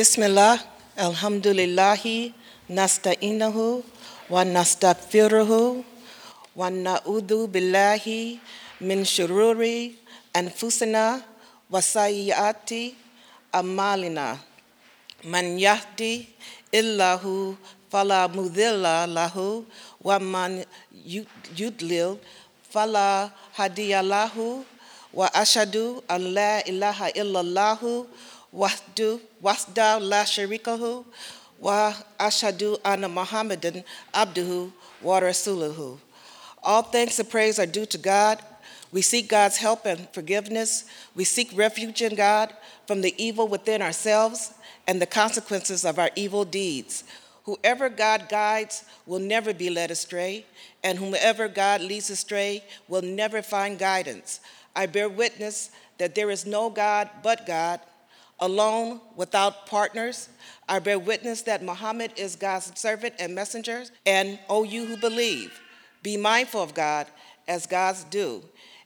بسم الله الحمد لله نستعينه ونستغفره ونعوذ بالله من شرور أنفسنا وسيئات أعمالنا من يهدي الله فلا مضل له ومن يضلل فلا هادي له وأشهد أن لا إله إلا الله wahdu wasda la sharikahu wa ashadu anna muhammadan abduhu wa rasuluhu. All thanks and praise are due to god. We seek god's help and forgiveness. We seek refuge in god from the evil within ourselves and the consequences of our evil deeds. Whoever god guides will never be led astray and whomever god leads astray will never find guidance. I bear witness that there is no god but god alone without partners. I bear witness that Muhammad is God's servant and messenger. And O you who believe, be mindful of God as God's do,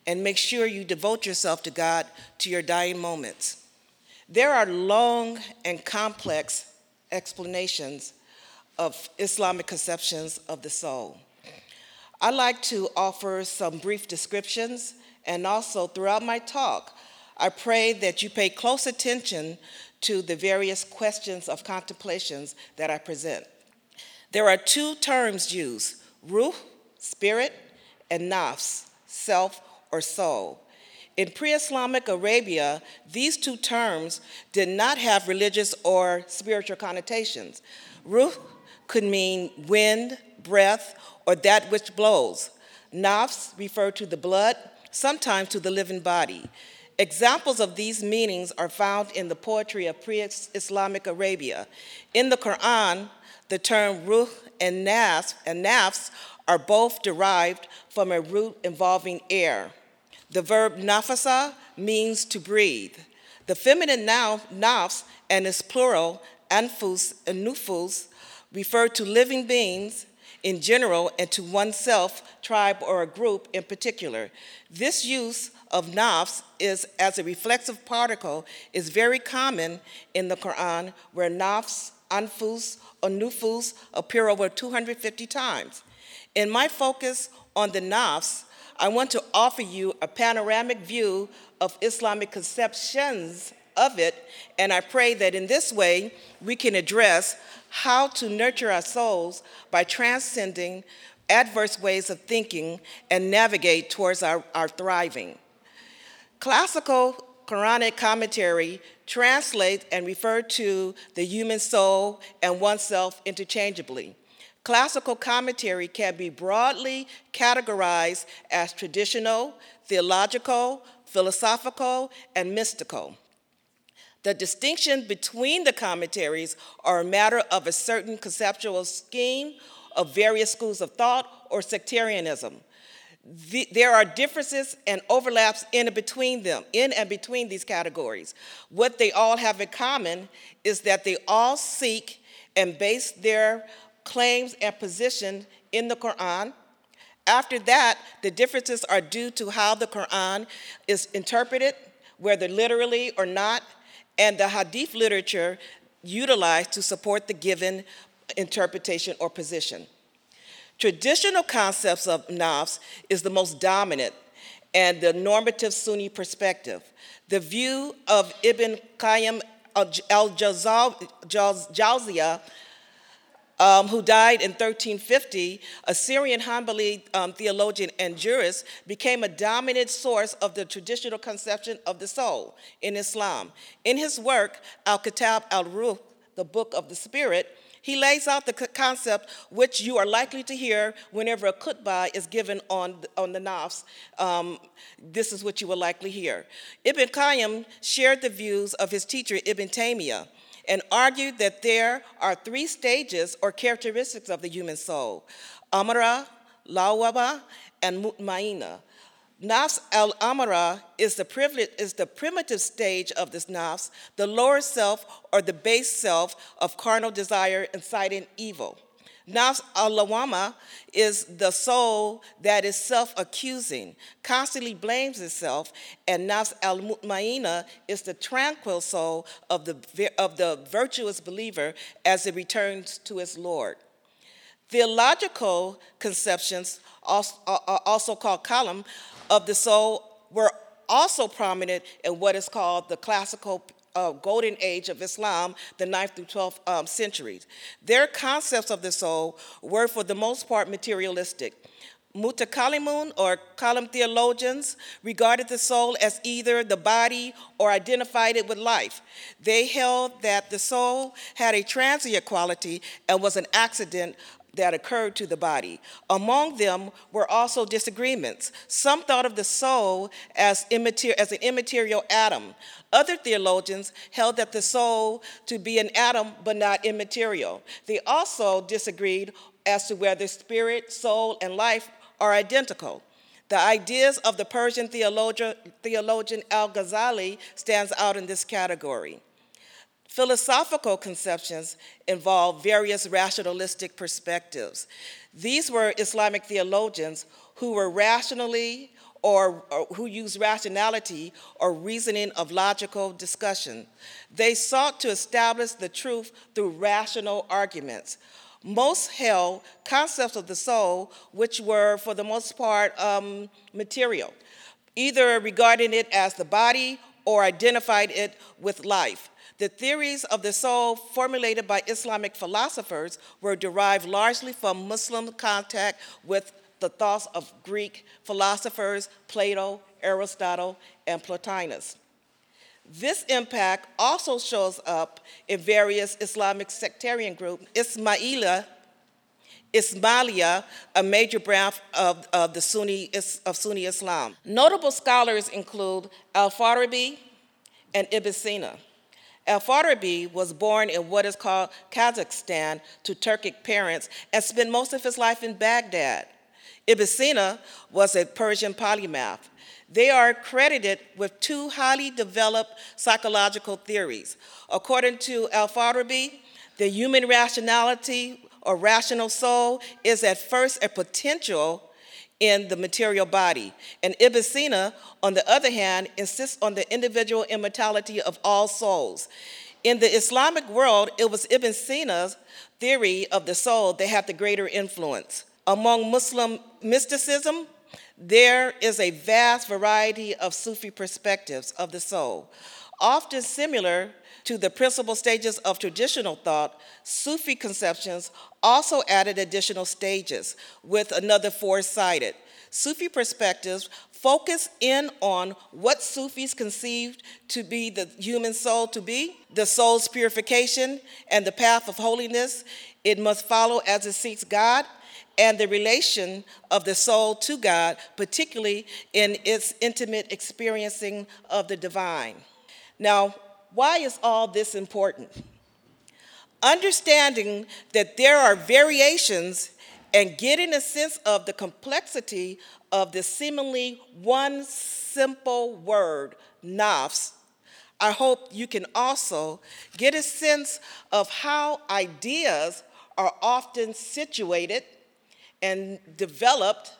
and make sure you devote yourself to God to your dying moments. There are long and complex explanations of Islamic conceptions of the soul. I'd like to offer some brief descriptions, and also throughout my talk, I pray that you pay close attention to the various questions of contemplations that I present. There are two terms used ruh, spirit, and nafs, self or soul. In pre Islamic Arabia, these two terms did not have religious or spiritual connotations. Ruh could mean wind, breath, or that which blows. Nafs referred to the blood, sometimes to the living body. Examples of these meanings are found in the poetry of pre Islamic Arabia. In the Quran, the term ruh and nafs, and nafs are both derived from a root involving air. The verb nafasa means to breathe. The feminine noun nafs and its plural, anfus and nufus, refer to living beings in general and to oneself, tribe, or a group in particular. This use of nafs is as a reflexive particle is very common in the Quran, where nafs, anfus, or nufus appear over 250 times. In my focus on the nafs, I want to offer you a panoramic view of Islamic conceptions of it, and I pray that in this way we can address how to nurture our souls by transcending adverse ways of thinking and navigate towards our, our thriving. Classical Quranic commentary translates and refer to the human soul and oneself interchangeably. Classical commentary can be broadly categorized as traditional, theological, philosophical, and mystical. The distinction between the commentaries are a matter of a certain conceptual scheme of various schools of thought or sectarianism. The, there are differences and overlaps in and between them, in and between these categories. What they all have in common is that they all seek and base their claims and position in the Quran. After that, the differences are due to how the Quran is interpreted, whether literally or not, and the hadith literature utilized to support the given interpretation or position. Traditional concepts of nafs is the most dominant and the normative Sunni perspective. The view of Ibn Qayyim al-Jawziyah um, who died in 1350, a Syrian Hanbali um, theologian and jurist, became a dominant source of the traditional conception of the soul in Islam. In his work, Al Kitab al Ruh, the Book of the Spirit, he lays out the concept which you are likely to hear whenever a khutbah is given on, on the nafs. Um, this is what you will likely hear. Ibn Qayyim shared the views of his teacher Ibn Taymiyyah and argued that there are three stages or characteristics of the human soul amara, lawama, and mutmaina. Nafs al amara is the, privilege, is the primitive stage of this nafs, the lower self or the base self of carnal desire inciting evil. Nafs al-lawama is the soul that is self-accusing, constantly blames itself, and nafs al-mutmaina is the tranquil soul of the, of the virtuous believer as it returns to its Lord. Theological conceptions, also called kalam, of the soul were also prominent in what is called the classical uh, golden age of Islam, the 9th through 12th um, centuries. Their concepts of the soul were, for the most part, materialistic. Mutakalimun or Kalam theologians regarded the soul as either the body or identified it with life. They held that the soul had a transient quality and was an accident that occurred to the body. Among them were also disagreements. Some thought of the soul as, immater- as an immaterial atom. Other theologians held that the soul to be an atom but not immaterial. They also disagreed as to whether spirit, soul, and life are identical. The ideas of the Persian theologian, theologian Al Ghazali stands out in this category. Philosophical conceptions involve various rationalistic perspectives. These were Islamic theologians who were rationally or, or, who used rationality or reasoning of logical discussion. They sought to establish the truth through rational arguments. Most held concepts of the soul, which were, for the most part, um, material, either regarding it as the body or identified it with life. The theories of the soul formulated by Islamic philosophers were derived largely from Muslim contact with the thoughts of Greek philosophers, Plato, Aristotle, and Plotinus. This impact also shows up in various Islamic sectarian groups. Ismaila, Ismailia, a major branch of, of the Sunni, of Sunni Islam. Notable scholars include Al-Farabi and Ibn Sina. Al-Farabi was born in what is called Kazakhstan to Turkic parents and spent most of his life in Baghdad. Ibn Sina was a Persian polymath. They are credited with two highly developed psychological theories. According to Al-Farabi, the human rationality or rational soul is at first a potential in the material body. And Ibn Sina, on the other hand, insists on the individual immortality of all souls. In the Islamic world, it was Ibn Sina's theory of the soul that had the greater influence. Among Muslim mysticism, there is a vast variety of Sufi perspectives of the soul. Often similar to the principal stages of traditional thought, Sufi conceptions also added additional stages, with another four cited. Sufi perspectives focus in on what Sufis conceived to be the human soul to be, the soul's purification, and the path of holiness it must follow as it seeks God, and the relation of the soul to God, particularly in its intimate experiencing of the divine. Now, why is all this important? Understanding that there are variations and getting a sense of the complexity of the seemingly one simple word, nafs, I hope you can also get a sense of how ideas are often situated and developed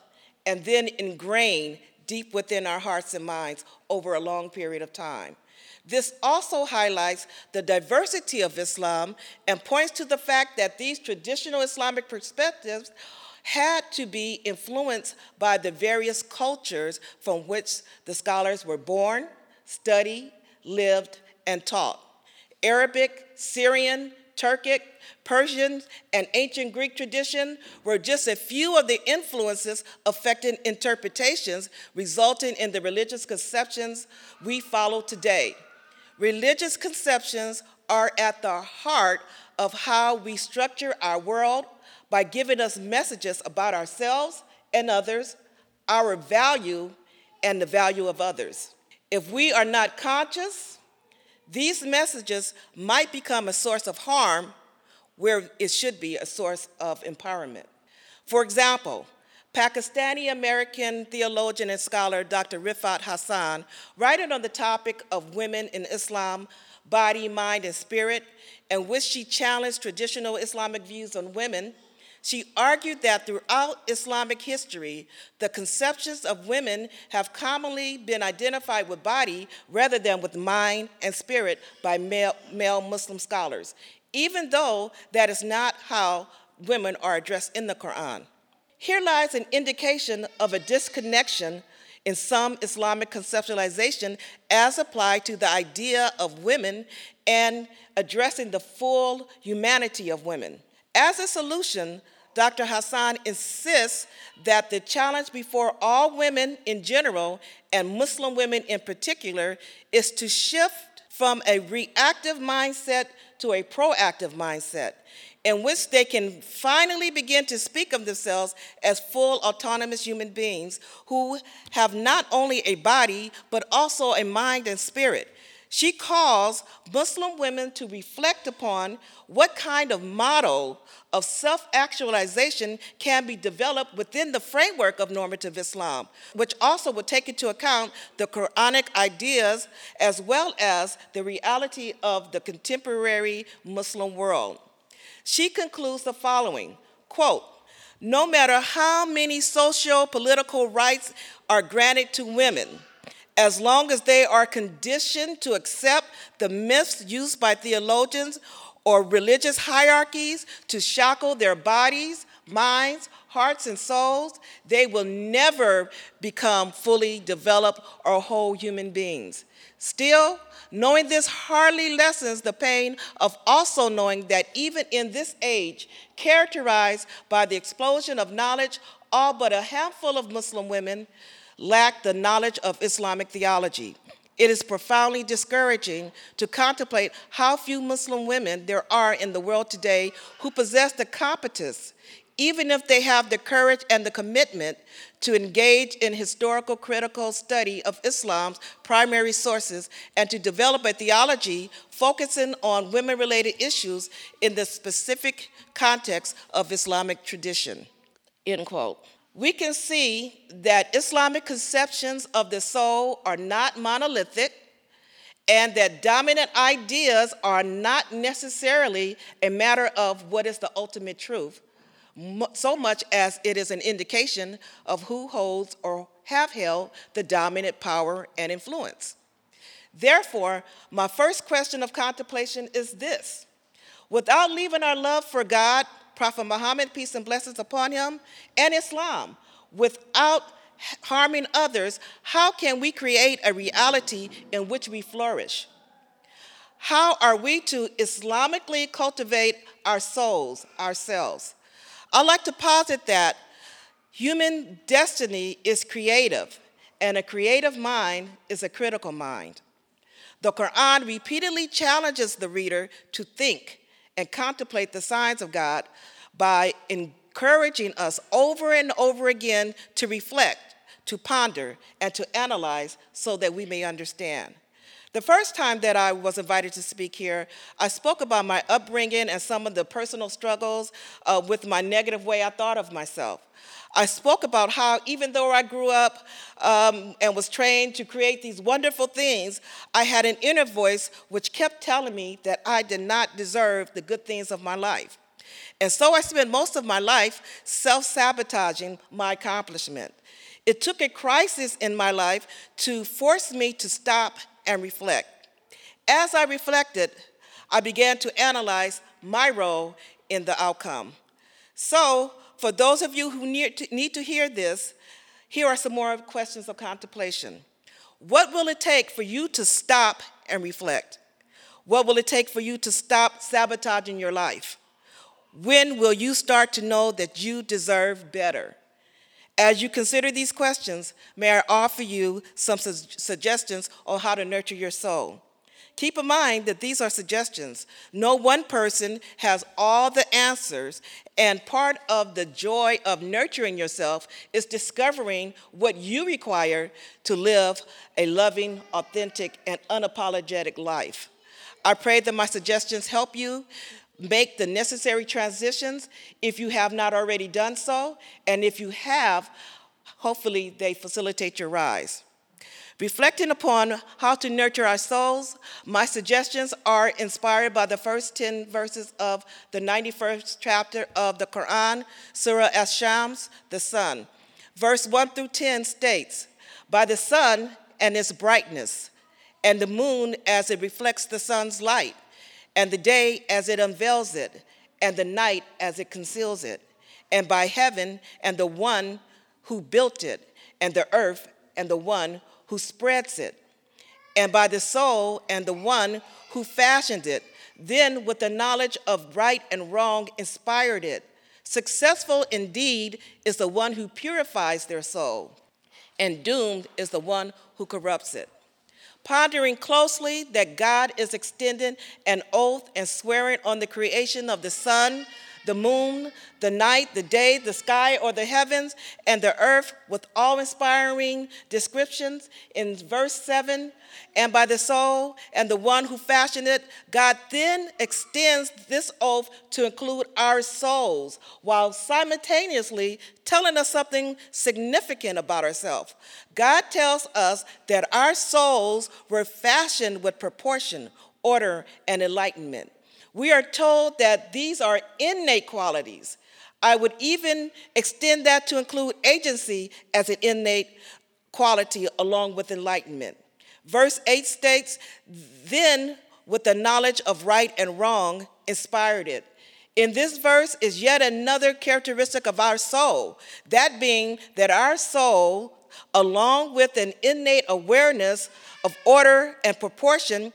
and then ingrained deep within our hearts and minds over a long period of time. This also highlights the diversity of Islam and points to the fact that these traditional Islamic perspectives had to be influenced by the various cultures from which the scholars were born, studied, lived, and taught. Arabic, Syrian, Turkic, Persian, and ancient Greek tradition were just a few of the influences affecting interpretations resulting in the religious conceptions we follow today. Religious conceptions are at the heart of how we structure our world by giving us messages about ourselves and others, our value, and the value of others. If we are not conscious, these messages might become a source of harm where it should be a source of empowerment. For example, Pakistani American theologian and scholar Dr. Riffat Hassan, writing on the topic of women in Islam, body, mind, and spirit, in which she challenged traditional Islamic views on women, She argued that throughout Islamic history, the conceptions of women have commonly been identified with body rather than with mind and spirit by male, male Muslim scholars, even though that is not how women are addressed in the Quran. Here lies an indication of a disconnection in some Islamic conceptualization as applied to the idea of women and addressing the full humanity of women. As a solution, Dr. Hassan insists that the challenge before all women in general and Muslim women in particular is to shift from a reactive mindset to a proactive mindset in which they can finally begin to speak of themselves as full autonomous human beings who have not only a body but also a mind and spirit she calls Muslim women to reflect upon what kind of model of self actualization can be developed within the framework of normative Islam, which also would take into account the Quranic ideas as well as the reality of the contemporary Muslim world. She concludes the following quote, no matter how many social political rights are granted to women, as long as they are conditioned to accept the myths used by theologians or religious hierarchies to shackle their bodies, minds, hearts, and souls, they will never become fully developed or whole human beings. Still, knowing this hardly lessens the pain of also knowing that even in this age, characterized by the explosion of knowledge, all but a handful of Muslim women lack the knowledge of Islamic theology. It is profoundly discouraging to contemplate how few Muslim women there are in the world today who possess the competence, even if they have the courage and the commitment to engage in historical critical study of Islam's primary sources and to develop a theology focusing on women related issues in the specific context of Islamic tradition. End quote we can see that Islamic conceptions of the soul are not monolithic and that dominant ideas are not necessarily a matter of what is the ultimate truth, so much as it is an indication of who holds or have held the dominant power and influence. Therefore, my first question of contemplation is this Without leaving our love for God Prophet Muhammad, peace and blessings upon him, and Islam without harming others, how can we create a reality in which we flourish? How are we to Islamically cultivate our souls, ourselves? I'd like to posit that human destiny is creative, and a creative mind is a critical mind. The Quran repeatedly challenges the reader to think and contemplate the signs of God by encouraging us over and over again to reflect, to ponder, and to analyze so that we may understand. The first time that I was invited to speak here, I spoke about my upbringing and some of the personal struggles uh, with my negative way I thought of myself. I spoke about how, even though I grew up um, and was trained to create these wonderful things, I had an inner voice which kept telling me that I did not deserve the good things of my life. And so I spent most of my life self sabotaging my accomplishment. It took a crisis in my life to force me to stop and reflect. As I reflected, I began to analyze my role in the outcome. So, for those of you who need to, hear this, here are some more questions of contemplation. What will it take for you to stop and reflect? What will it take for you to stop sabotaging your life? When will you start to know that you deserve better? As you consider these questions, may I offer you some su- suggestions on how to nurture your soul. Keep in mind that these are suggestions. No one person has all the answers, and part of the joy of nurturing yourself is discovering what you require to live a loving, authentic, and unapologetic life. I pray that my suggestions help you make the necessary transitions if you have not already done so, and if you have, hopefully they facilitate your rise. Reflecting upon how to nurture our souls, my suggestions are inspired by the first 10 verses of the 91st chapter of the Quran, Surah Ash-Shams, the sun. Verse 1 through 10 states, By the sun and its brightness, and the moon as it reflects the sun's light, and the day as it unveils it, and the night as it conceals it, and by heaven and the one who built it, and the earth and the one who spreads it, and by the soul and the one who fashioned it, then with the knowledge of right and wrong inspired it. Successful indeed is the one who purifies their soul, and doomed is the one who corrupts it. Pondering closely that God is extending an oath and swearing on the creation of the sun, the moon, the night, the day, the sky, or the heavens, and the earth with awe inspiring descriptions in verse 7 and by the soul and the one who fashioned it, God then extends this oath to include our souls while simultaneously telling us something significant about ourselves. God tells us that our souls were fashioned with proportion, order, and enlightenment. We are told that these are innate qualities. I would even extend that to include agency as an innate quality along with enlightenment. Verse 8 states, Then with the knowledge of right and wrong inspired it. In this verse is yet another characteristic of our soul, that being that our soul, along with an innate awareness of order and proportion,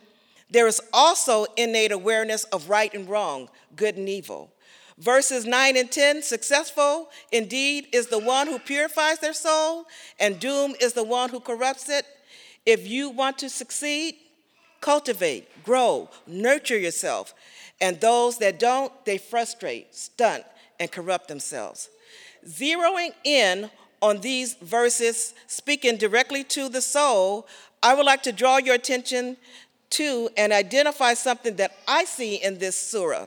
there is also innate awareness of right and wrong, good and evil. Verses 9 and 10 successful indeed is the one who purifies their soul, and doom is the one who corrupts it. If you want to succeed, cultivate, grow, nurture yourself. And those that don't, they frustrate, stunt, and corrupt themselves. Zeroing in on these verses, speaking directly to the soul, I would like to draw your attention to and identify something that I see in this surah.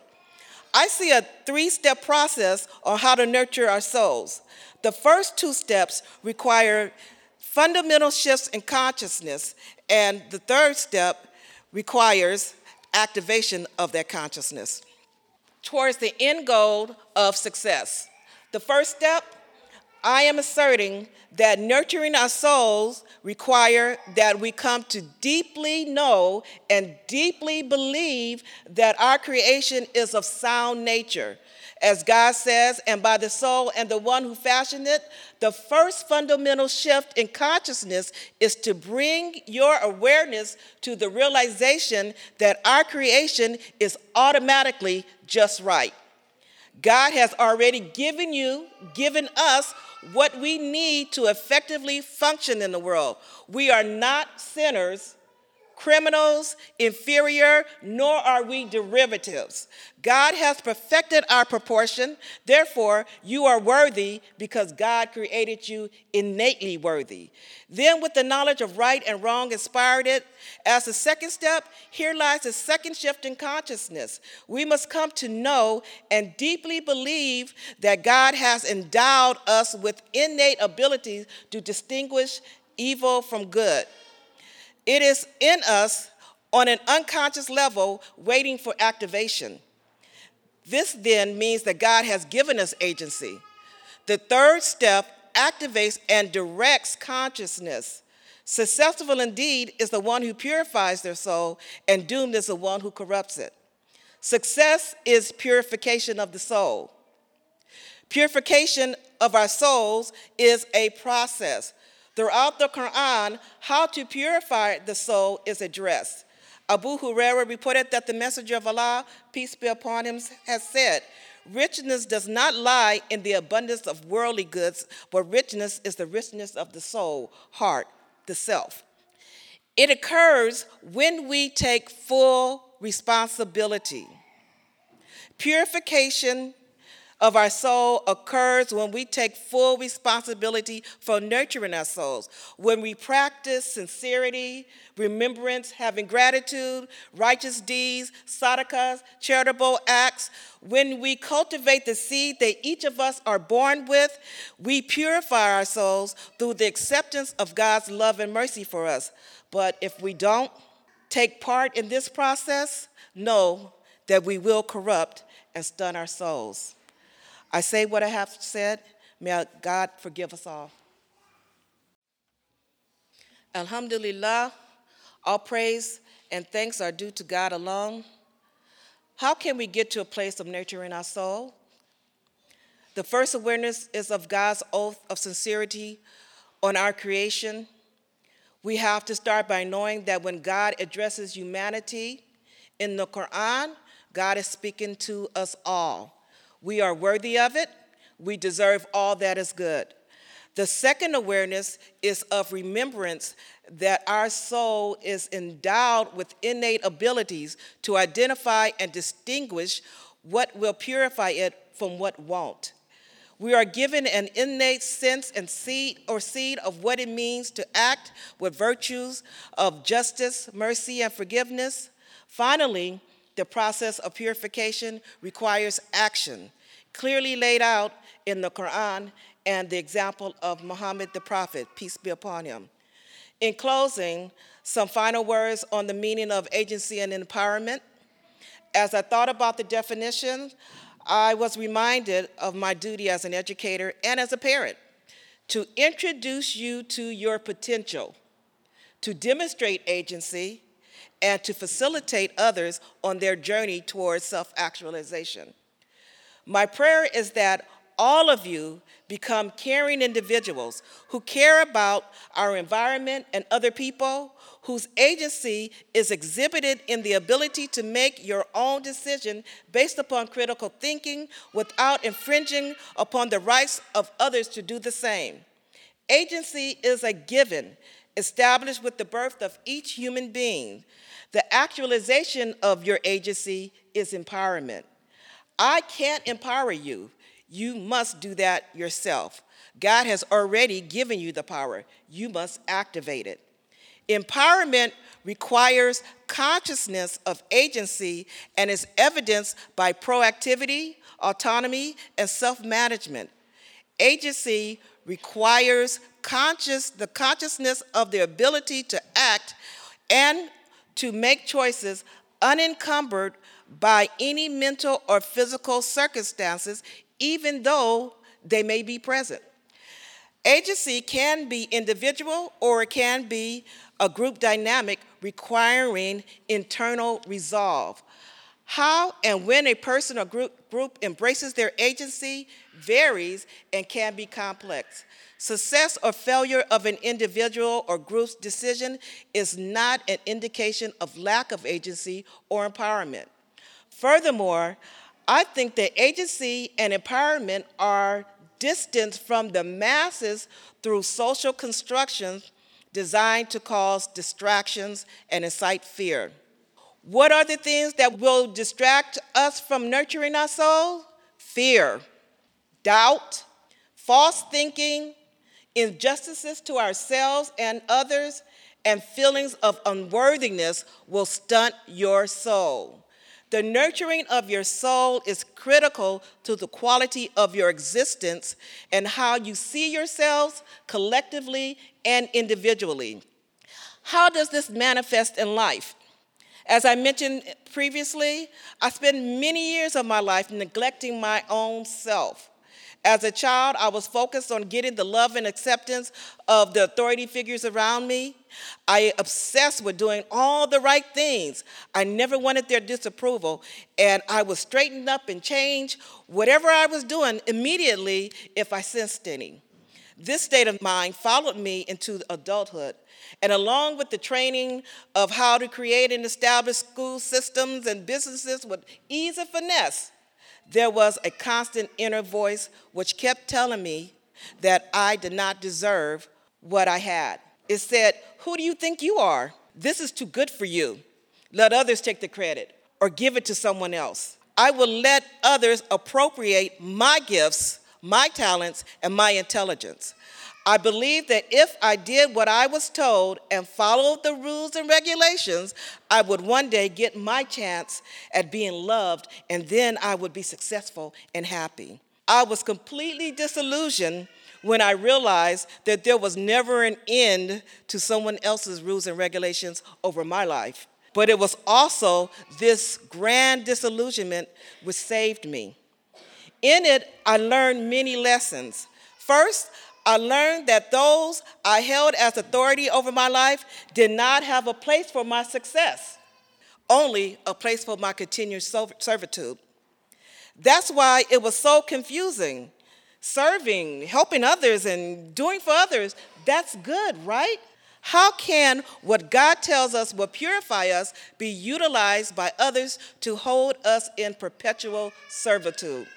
I see a three step process on how to nurture our souls. The first two steps require fundamental shifts in consciousness, and the third step requires activation of that consciousness towards the end goal of success. The first step I am asserting that nurturing our souls require that we come to deeply know and deeply believe that our creation is of sound nature. As God says, and by the soul and the one who fashioned it, the first fundamental shift in consciousness is to bring your awareness to the realization that our creation is automatically just right. God has already given you, given us what we need to effectively function in the world. We are not sinners criminals, inferior, nor are we derivatives. God has perfected our proportion. Therefore, you are worthy because God created you innately worthy. Then, with the knowledge of right and wrong inspired it, as the second step, here lies the second shift in consciousness. We must come to know and deeply believe that God has endowed us with innate abilities to distinguish evil from good. It is in us on an unconscious level, waiting for activation. This then means that God has given us agency. The third step activates and directs consciousness. Successful indeed is the one who purifies their soul, and doomed is the one who corrupts it. Success is purification of the soul. Purification of our souls is a process. Throughout the Quran, how to purify the soul is addressed. Abu Huraira reported that the Messenger of Allah, peace be upon him, has said, Richness does not lie in the abundance of worldly goods, but richness is the richness of the soul, heart, the self. It occurs when we take full responsibility. Purification of our soul occurs when we take full responsibility for nurturing our souls, when we practice sincerity, remembrance, having gratitude, righteous deeds, sadakas, charitable acts, when we cultivate the seed that each of us are born with, we purify our souls through the acceptance of God's love and mercy for us. But if we don't take part in this process, know that we will corrupt and stun our souls. I say what I have said. May God forgive us all. Alhamdulillah, all praise and thanks are due to God alone. How can we get to a place of nurturing our soul? The first awareness is of God's oath of sincerity on our creation. We have to start by knowing that when God addresses humanity in the Quran, God is speaking to us all. We are worthy of it. We deserve all that is good. The second awareness is of remembrance that our soul is endowed with innate abilities to identify and distinguish what will purify it from what won't. We are given an innate sense and seed or seed of what it means to act with virtues of justice, mercy, and forgiveness. Finally, the process of purification requires action, clearly laid out in the Quran and the example of Muhammad the Prophet, peace be upon him. In closing, some final words on the meaning of agency and empowerment. As I thought about the definition, I was reminded of my duty as an educator and as a parent to introduce you to your potential, to demonstrate agency, and to facilitate others on their journey towards self actualization. My prayer is that all of you become caring individuals who care about our environment and other people, whose agency is exhibited in the ability to make your own decision based upon critical thinking without infringing upon the rights of others to do the same. Agency is a given established with the birth of each human being. The actualization of your agency is empowerment. I can't empower you. You must do that yourself. God has already given you the power. You must activate it. Empowerment requires consciousness of agency and is evidenced by proactivity, autonomy, and self management. Agency requires conscious, the consciousness of the ability to act and to make choices unencumbered by any mental or physical circumstances, even though they may be present. Agency can be individual or it can be a group dynamic requiring internal resolve. How and when a person or group, group embraces their agency varies and can be complex. Success or failure of an individual or group's decision is not an indication of lack of agency or empowerment. Furthermore, I think that agency and empowerment are distanced from the masses through social constructions designed to cause distractions and incite fear. What are the things that will distract us from nurturing our soul? Fear, doubt, false thinking, Injustices to ourselves and others and feelings of unworthiness will stunt your soul. The nurturing of your soul is critical to the quality of your existence and how you see yourselves collectively and individually. How does this manifest in life? As I mentioned previously, I spent many years of my life neglecting my own self. As a child, I was focused on getting the love and acceptance of the authority figures around me. I obsessed with doing all the right things. I never wanted their disapproval, and I would straighten up and change whatever I was doing immediately if I sensed any. This state of mind followed me into adulthood. And along with the training of how to create and establish school systems and businesses with ease and finesse, there was a constant inner voice which kept telling me that I did not deserve what I had. It said, Who do you think you are? This is too good for you. Let others take the credit or give it to someone else. I will let others appropriate my gifts, my talents, and my intelligence. I believe that if I did what I was told and followed the rules and regulations, I would one day get my chance at being loved, and then I would be successful and happy. I was completely disillusioned when I realized that there was never an end to someone else's rules and regulations over my life. But it was also this grand disillusionment which saved me. In it, I learned many lessons. First, I learned that those I held as authority over my life did not have a place for my success, only a place for my continued servitude. That's why it was so confusing. Serving, helping others, and doing for others, that's good, right? How can what God tells us will purify us be utilized by others to hold us in perpetual servitude?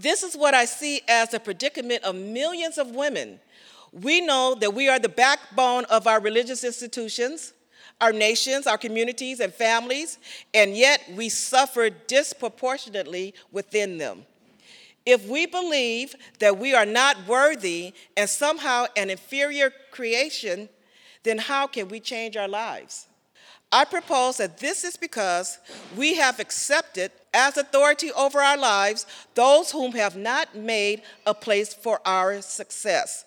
This is what I see as the predicament of millions of women. We know that we are the backbone of our religious institutions, our nations, our communities, and families, and yet we suffer disproportionately within them. If we believe that we are not worthy and somehow an inferior creation, then how can we change our lives? I propose that this is because we have accepted as authority over our lives those whom have not made a place for our success.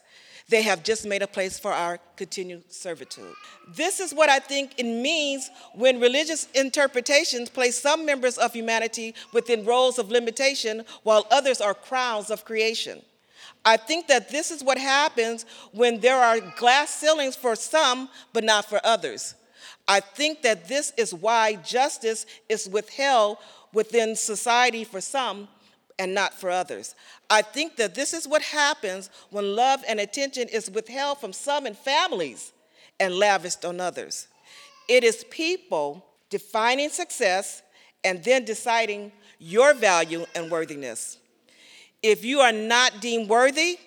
They have just made a place for our continued servitude. This is what I think it means when religious interpretations place some members of humanity within roles of limitation while others are crowns of creation. I think that this is what happens when there are glass ceilings for some but not for others. I think that this is why justice is withheld within society for some and not for others. I think that this is what happens when love and attention is withheld from some in families and lavished on others. It is people defining success and then deciding your value and worthiness. If you are not deemed worthy,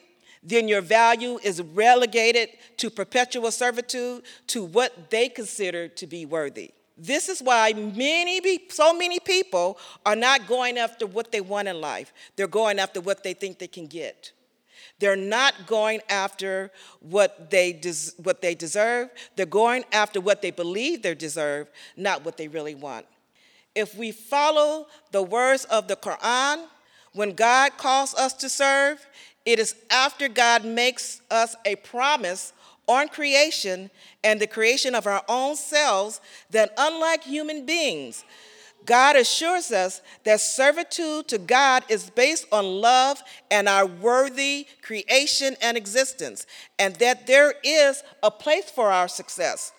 then your value is relegated to perpetual servitude to what they consider to be worthy. This is why many, so many people are not going after what they want in life. They're going after what they think they can get. They're not going after what they, des- what they deserve. They're going after what they believe they deserve, not what they really want. If we follow the words of the Quran, when God calls us to serve, it is after God makes us a promise on creation and the creation of our own selves that, unlike human beings, God assures us that servitude to God is based on love and our worthy creation and existence, and that there is a place for our success.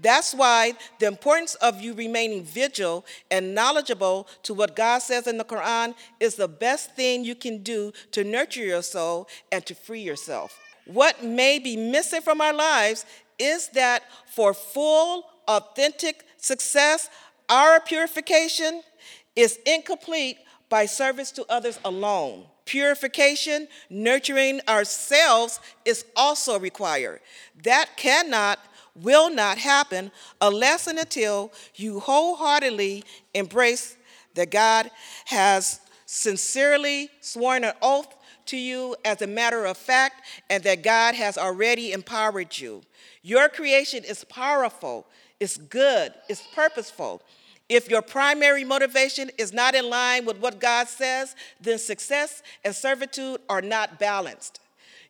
That's why the importance of you remaining vigil and knowledgeable to what God says in the Quran is the best thing you can do to nurture your soul and to free yourself. What may be missing from our lives is that for full, authentic success, our purification is incomplete by service to others alone. Purification, nurturing ourselves is also required. That cannot, will not happen unless and until you wholeheartedly embrace that God has sincerely sworn an oath to you as a matter of fact and that God has already empowered you. Your creation is powerful, it's good, it's purposeful. If your primary motivation is not in line with what God says, then success and servitude are not balanced.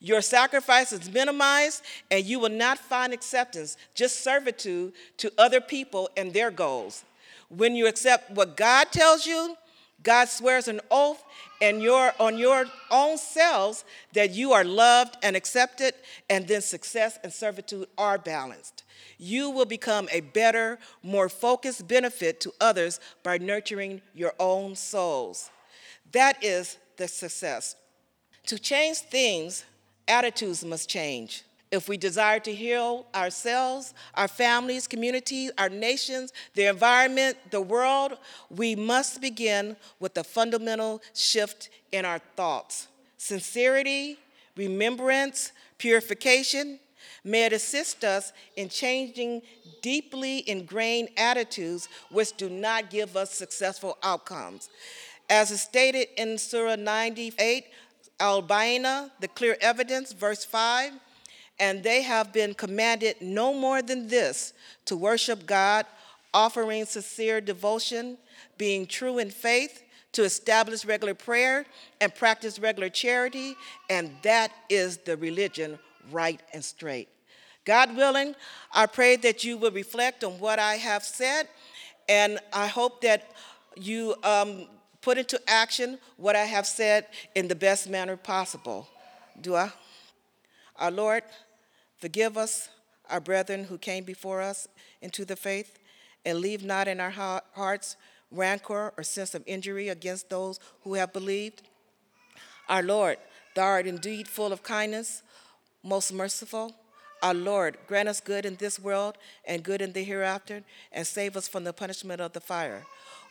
Your sacrifice is minimized, and you will not find acceptance, just servitude to other people and their goals. When you accept what God tells you, God swears an oath and your, on your own selves that you are loved and accepted, and then success and servitude are balanced. You will become a better, more focused benefit to others by nurturing your own souls. That is the success. To change things, attitudes must change. If we desire to heal ourselves, our families, communities, our nations, the environment, the world, we must begin with a fundamental shift in our thoughts. Sincerity, remembrance, purification, may it assist us in changing deeply ingrained attitudes which do not give us successful outcomes. As is stated in Surah 98, Al Bayna, the clear evidence, verse 5, and they have been commanded no more than this to worship God, offering sincere devotion, being true in faith, to establish regular prayer and practice regular charity, and that is the religion right and straight. God willing, I pray that you will reflect on what I have said, and I hope that you um, put into action what I have said in the best manner possible. Dua? Our Lord, forgive us, our brethren who came before us into the faith, and leave not in our hearts rancor, or sense of injury against those who have believed? Our Lord, thou art indeed full of kindness, most merciful. Our Lord, grant us good in this world and good in the hereafter, and save us from the punishment of the fire.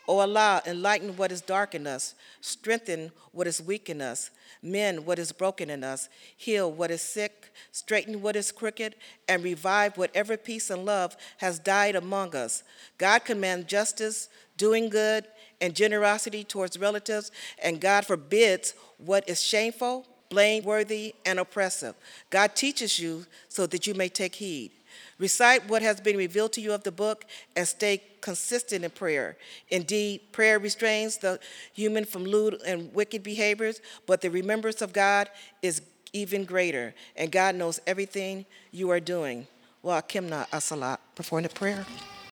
O Allah, enlighten what is dark in us, strengthen what is weak in us, mend what is broken in us, heal what is sick, straighten what is crooked, and revive whatever peace and love has died among us. God commands justice, doing good, and generosity towards relatives, and God forbids what is shameful, blameworthy, and oppressive. God teaches you so that you may take heed. Recite what has been revealed to you of the book and stay consistent in prayer. Indeed, prayer restrains the human from lewd and wicked behaviors, but the remembrance of God is even greater, and God knows everything you are doing. Well, Kimna Asalat, perform the prayer.